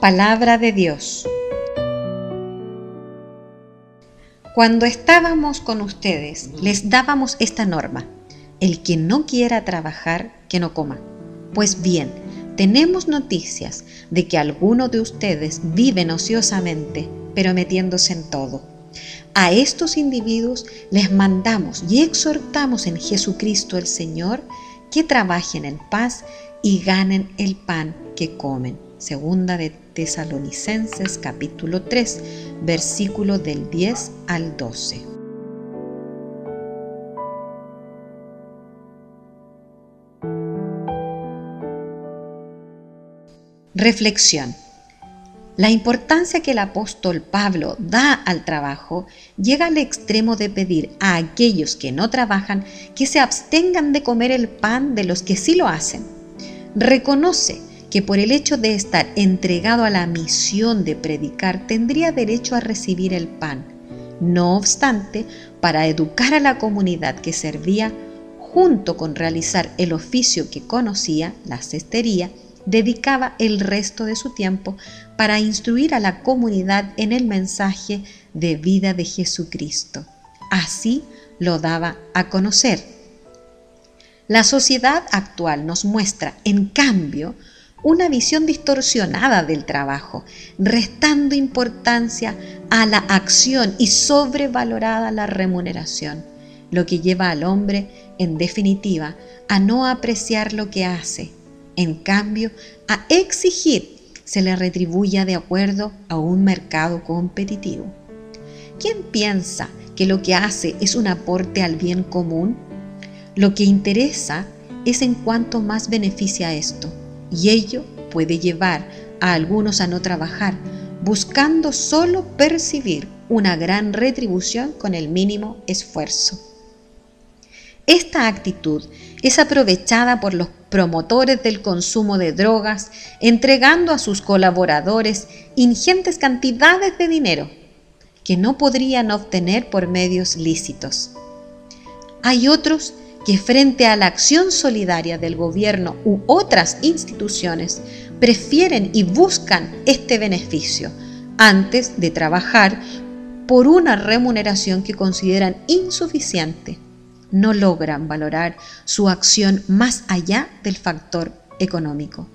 Palabra de Dios. Cuando estábamos con ustedes, les dábamos esta norma. El que no quiera trabajar, que no coma. Pues bien, tenemos noticias de que algunos de ustedes viven ociosamente, pero metiéndose en todo. A estos individuos les mandamos y exhortamos en Jesucristo el Señor que trabajen en paz y ganen el pan que comen. Segunda de Tesalonicenses capítulo 3, versículo del 10 al 12. Reflexión. La importancia que el apóstol Pablo da al trabajo llega al extremo de pedir a aquellos que no trabajan que se abstengan de comer el pan de los que sí lo hacen. Reconoce que por el hecho de estar entregado a la misión de predicar tendría derecho a recibir el pan. No obstante, para educar a la comunidad que servía, junto con realizar el oficio que conocía, la cestería, dedicaba el resto de su tiempo para instruir a la comunidad en el mensaje de vida de Jesucristo. Así lo daba a conocer. La sociedad actual nos muestra, en cambio, una visión distorsionada del trabajo, restando importancia a la acción y sobrevalorada la remuneración, lo que lleva al hombre, en definitiva, a no apreciar lo que hace, en cambio, a exigir se le retribuya de acuerdo a un mercado competitivo. ¿Quién piensa que lo que hace es un aporte al bien común? Lo que interesa es en cuanto más beneficia esto, y ello puede llevar a algunos a no trabajar, buscando solo percibir una gran retribución con el mínimo esfuerzo. Esta actitud es aprovechada por los promotores del consumo de drogas, entregando a sus colaboradores ingentes cantidades de dinero que no podrían obtener por medios lícitos. Hay otros que frente a la acción solidaria del gobierno u otras instituciones prefieren y buscan este beneficio antes de trabajar por una remuneración que consideran insuficiente. No logran valorar su acción más allá del factor económico.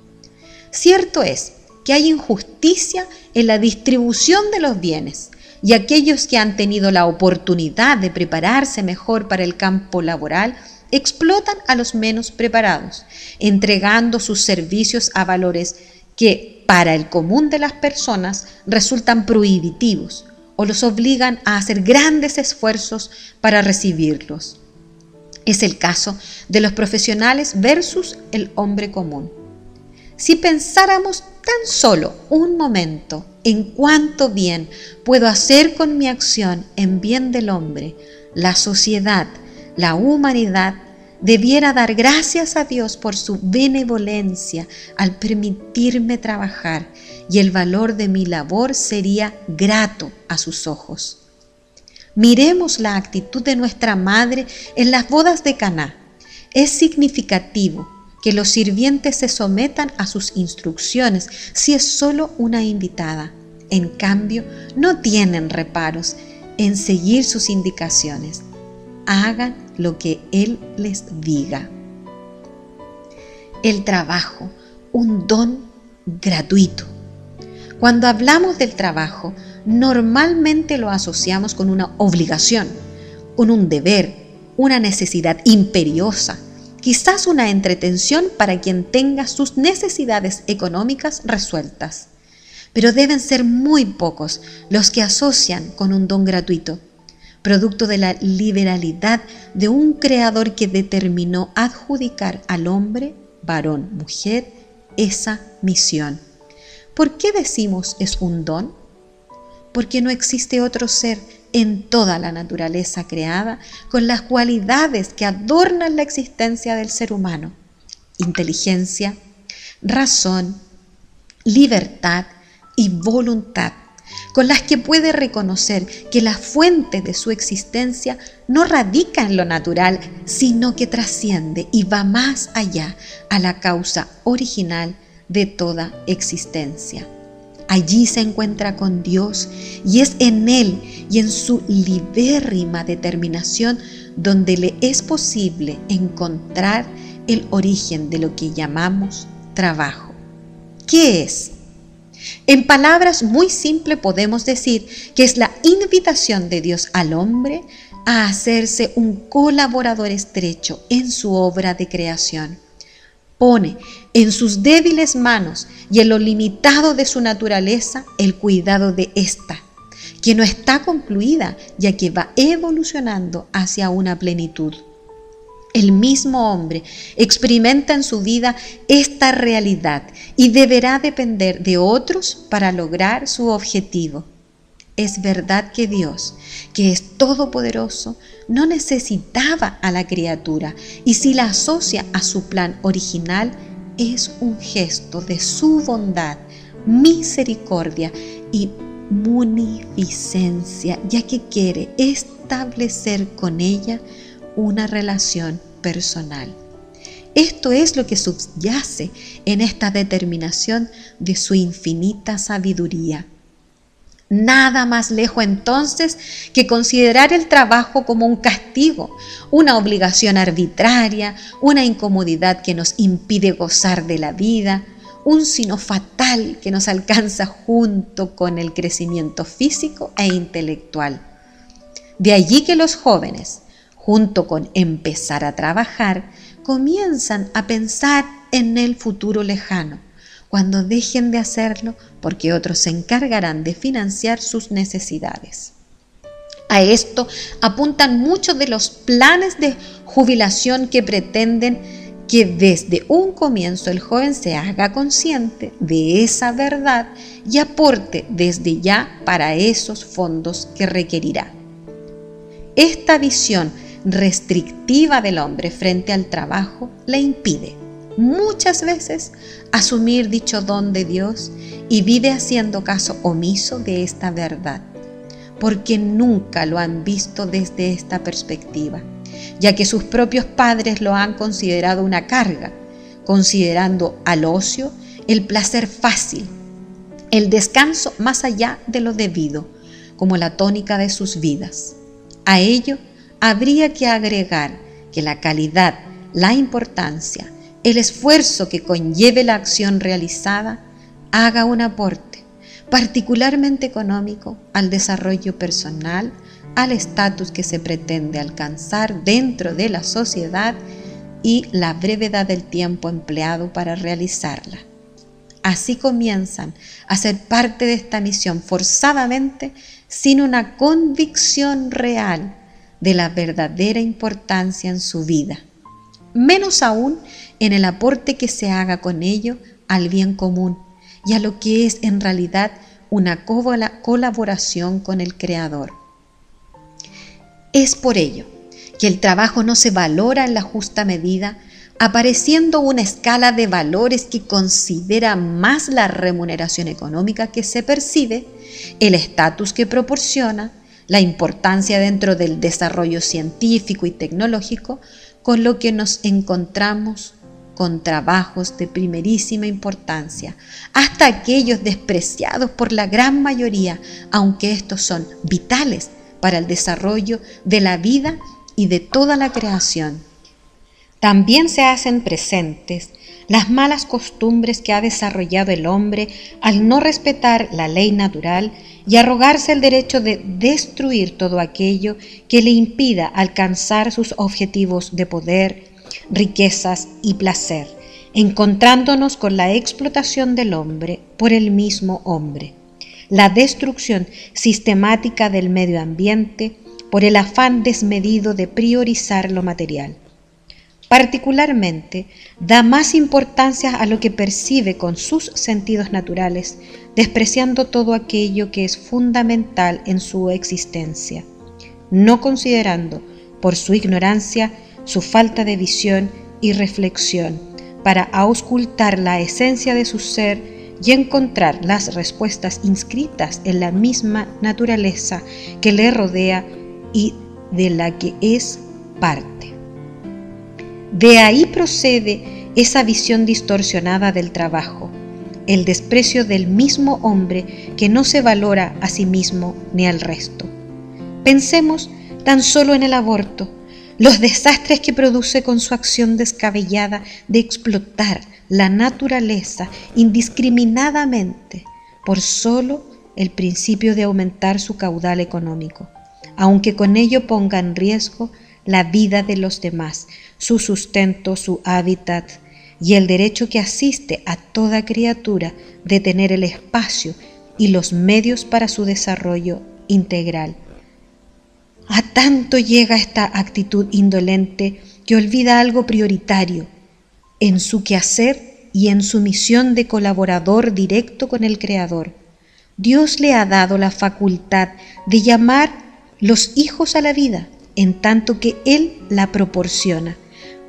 Cierto es que hay injusticia en la distribución de los bienes, y aquellos que han tenido la oportunidad de prepararse mejor para el campo laboral explotan a los menos preparados, entregando sus servicios a valores que para el común de las personas resultan prohibitivos o los obligan a hacer grandes esfuerzos para recibirlos. Es el caso de los profesionales versus el hombre común. Si pensáramos tan solo un momento en cuánto bien puedo hacer con mi acción en bien del hombre, la sociedad, la humanidad debiera dar gracias a Dios por su benevolencia al permitirme trabajar y el valor de mi labor sería grato a sus ojos. Miremos la actitud de nuestra madre en las bodas de Caná. Es significativo que los sirvientes se sometan a sus instrucciones si es solo una invitada. En cambio, no tienen reparos en seguir sus indicaciones hagan lo que Él les diga. El trabajo, un don gratuito. Cuando hablamos del trabajo, normalmente lo asociamos con una obligación, con un deber, una necesidad imperiosa, quizás una entretención para quien tenga sus necesidades económicas resueltas. Pero deben ser muy pocos los que asocian con un don gratuito producto de la liberalidad de un creador que determinó adjudicar al hombre, varón, mujer, esa misión. ¿Por qué decimos es un don? Porque no existe otro ser en toda la naturaleza creada con las cualidades que adornan la existencia del ser humano. Inteligencia, razón, libertad y voluntad con las que puede reconocer que la fuente de su existencia no radica en lo natural, sino que trasciende y va más allá a la causa original de toda existencia. Allí se encuentra con Dios y es en Él y en su libérrima determinación donde le es posible encontrar el origen de lo que llamamos trabajo. ¿Qué es? En palabras muy simples podemos decir que es la invitación de Dios al hombre a hacerse un colaborador estrecho en su obra de creación. Pone en sus débiles manos y en lo limitado de su naturaleza el cuidado de ésta, que no está concluida ya que va evolucionando hacia una plenitud. El mismo hombre experimenta en su vida esta realidad y deberá depender de otros para lograr su objetivo. Es verdad que Dios, que es todopoderoso, no necesitaba a la criatura y si la asocia a su plan original, es un gesto de su bondad, misericordia y munificencia, ya que quiere establecer con ella una relación personal. Esto es lo que subyace en esta determinación de su infinita sabiduría. Nada más lejos entonces que considerar el trabajo como un castigo, una obligación arbitraria, una incomodidad que nos impide gozar de la vida, un sino fatal que nos alcanza junto con el crecimiento físico e intelectual. De allí que los jóvenes, junto con empezar a trabajar, comienzan a pensar en el futuro lejano, cuando dejen de hacerlo porque otros se encargarán de financiar sus necesidades. A esto apuntan muchos de los planes de jubilación que pretenden que desde un comienzo el joven se haga consciente de esa verdad y aporte desde ya para esos fondos que requerirá. Esta visión restrictiva del hombre frente al trabajo le impide muchas veces asumir dicho don de Dios y vive haciendo caso omiso de esta verdad, porque nunca lo han visto desde esta perspectiva, ya que sus propios padres lo han considerado una carga, considerando al ocio el placer fácil, el descanso más allá de lo debido, como la tónica de sus vidas. A ello habría que agregar que la calidad, la importancia, el esfuerzo que conlleve la acción realizada haga un aporte, particularmente económico, al desarrollo personal, al estatus que se pretende alcanzar dentro de la sociedad y la brevedad del tiempo empleado para realizarla. Así comienzan a ser parte de esta misión forzadamente sin una convicción real de la verdadera importancia en su vida, menos aún en el aporte que se haga con ello al bien común y a lo que es en realidad una colaboración con el Creador. Es por ello que el trabajo no se valora en la justa medida, apareciendo una escala de valores que considera más la remuneración económica que se percibe, el estatus que proporciona, la importancia dentro del desarrollo científico y tecnológico, con lo que nos encontramos con trabajos de primerísima importancia, hasta aquellos despreciados por la gran mayoría, aunque estos son vitales para el desarrollo de la vida y de toda la creación. También se hacen presentes las malas costumbres que ha desarrollado el hombre al no respetar la ley natural y arrogarse el derecho de destruir todo aquello que le impida alcanzar sus objetivos de poder, riquezas y placer, encontrándonos con la explotación del hombre por el mismo hombre, la destrucción sistemática del medio ambiente por el afán desmedido de priorizar lo material. Particularmente, da más importancia a lo que percibe con sus sentidos naturales, despreciando todo aquello que es fundamental en su existencia, no considerando, por su ignorancia, su falta de visión y reflexión, para auscultar la esencia de su ser y encontrar las respuestas inscritas en la misma naturaleza que le rodea y de la que es parte. De ahí procede esa visión distorsionada del trabajo, el desprecio del mismo hombre que no se valora a sí mismo ni al resto. Pensemos tan solo en el aborto, los desastres que produce con su acción descabellada de explotar la naturaleza indiscriminadamente por solo el principio de aumentar su caudal económico, aunque con ello ponga en riesgo la vida de los demás, su sustento, su hábitat y el derecho que asiste a toda criatura de tener el espacio y los medios para su desarrollo integral. A tanto llega esta actitud indolente que olvida algo prioritario en su quehacer y en su misión de colaborador directo con el Creador. Dios le ha dado la facultad de llamar los hijos a la vida, en tanto que Él la proporciona,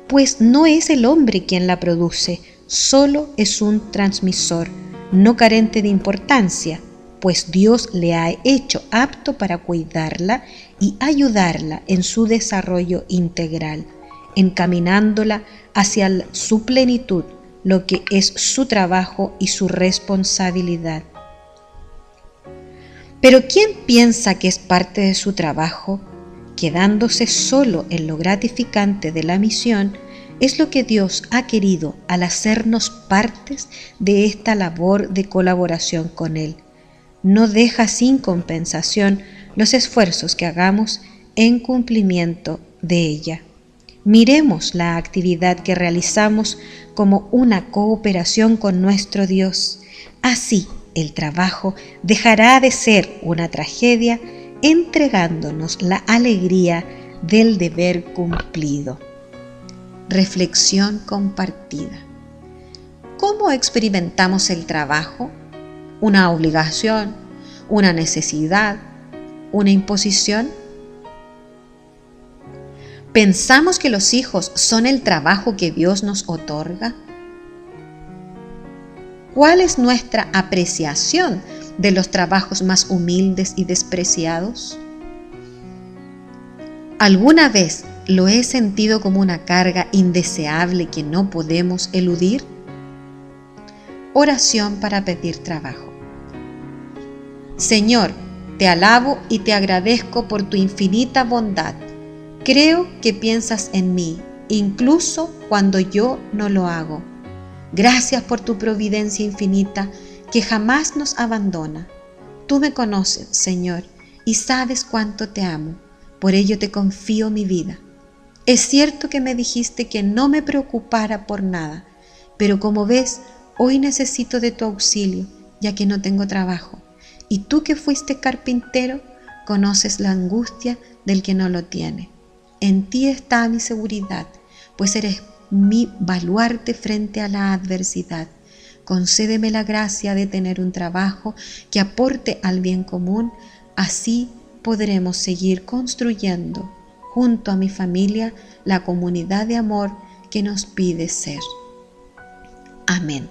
pues no es el hombre quien la produce, solo es un transmisor, no carente de importancia, pues Dios le ha hecho apto para cuidarla y ayudarla en su desarrollo integral, encaminándola hacia su plenitud, lo que es su trabajo y su responsabilidad. Pero ¿quién piensa que es parte de su trabajo quedándose solo en lo gratificante de la misión, es lo que Dios ha querido al hacernos partes de esta labor de colaboración con Él. No deja sin compensación los esfuerzos que hagamos en cumplimiento de ella. Miremos la actividad que realizamos como una cooperación con nuestro Dios. Así el trabajo dejará de ser una tragedia entregándonos la alegría del deber cumplido. Reflexión compartida. ¿Cómo experimentamos el trabajo? ¿Una obligación? ¿Una necesidad? ¿Una imposición? ¿Pensamos que los hijos son el trabajo que Dios nos otorga? ¿Cuál es nuestra apreciación de los trabajos más humildes y despreciados? ¿Alguna vez lo he sentido como una carga indeseable que no podemos eludir? Oración para pedir trabajo. Señor, te alabo y te agradezco por tu infinita bondad. Creo que piensas en mí, incluso cuando yo no lo hago. Gracias por tu providencia infinita que jamás nos abandona. Tú me conoces, Señor, y sabes cuánto te amo. Por ello te confío mi vida. Es cierto que me dijiste que no me preocupara por nada, pero como ves, hoy necesito de tu auxilio, ya que no tengo trabajo. Y tú que fuiste carpintero, conoces la angustia del que no lo tiene. En ti está mi seguridad, pues eres mi baluarte frente a la adversidad. Concédeme la gracia de tener un trabajo que aporte al bien común, así podremos seguir construyendo junto a mi familia la comunidad de amor que nos pide ser. Amén.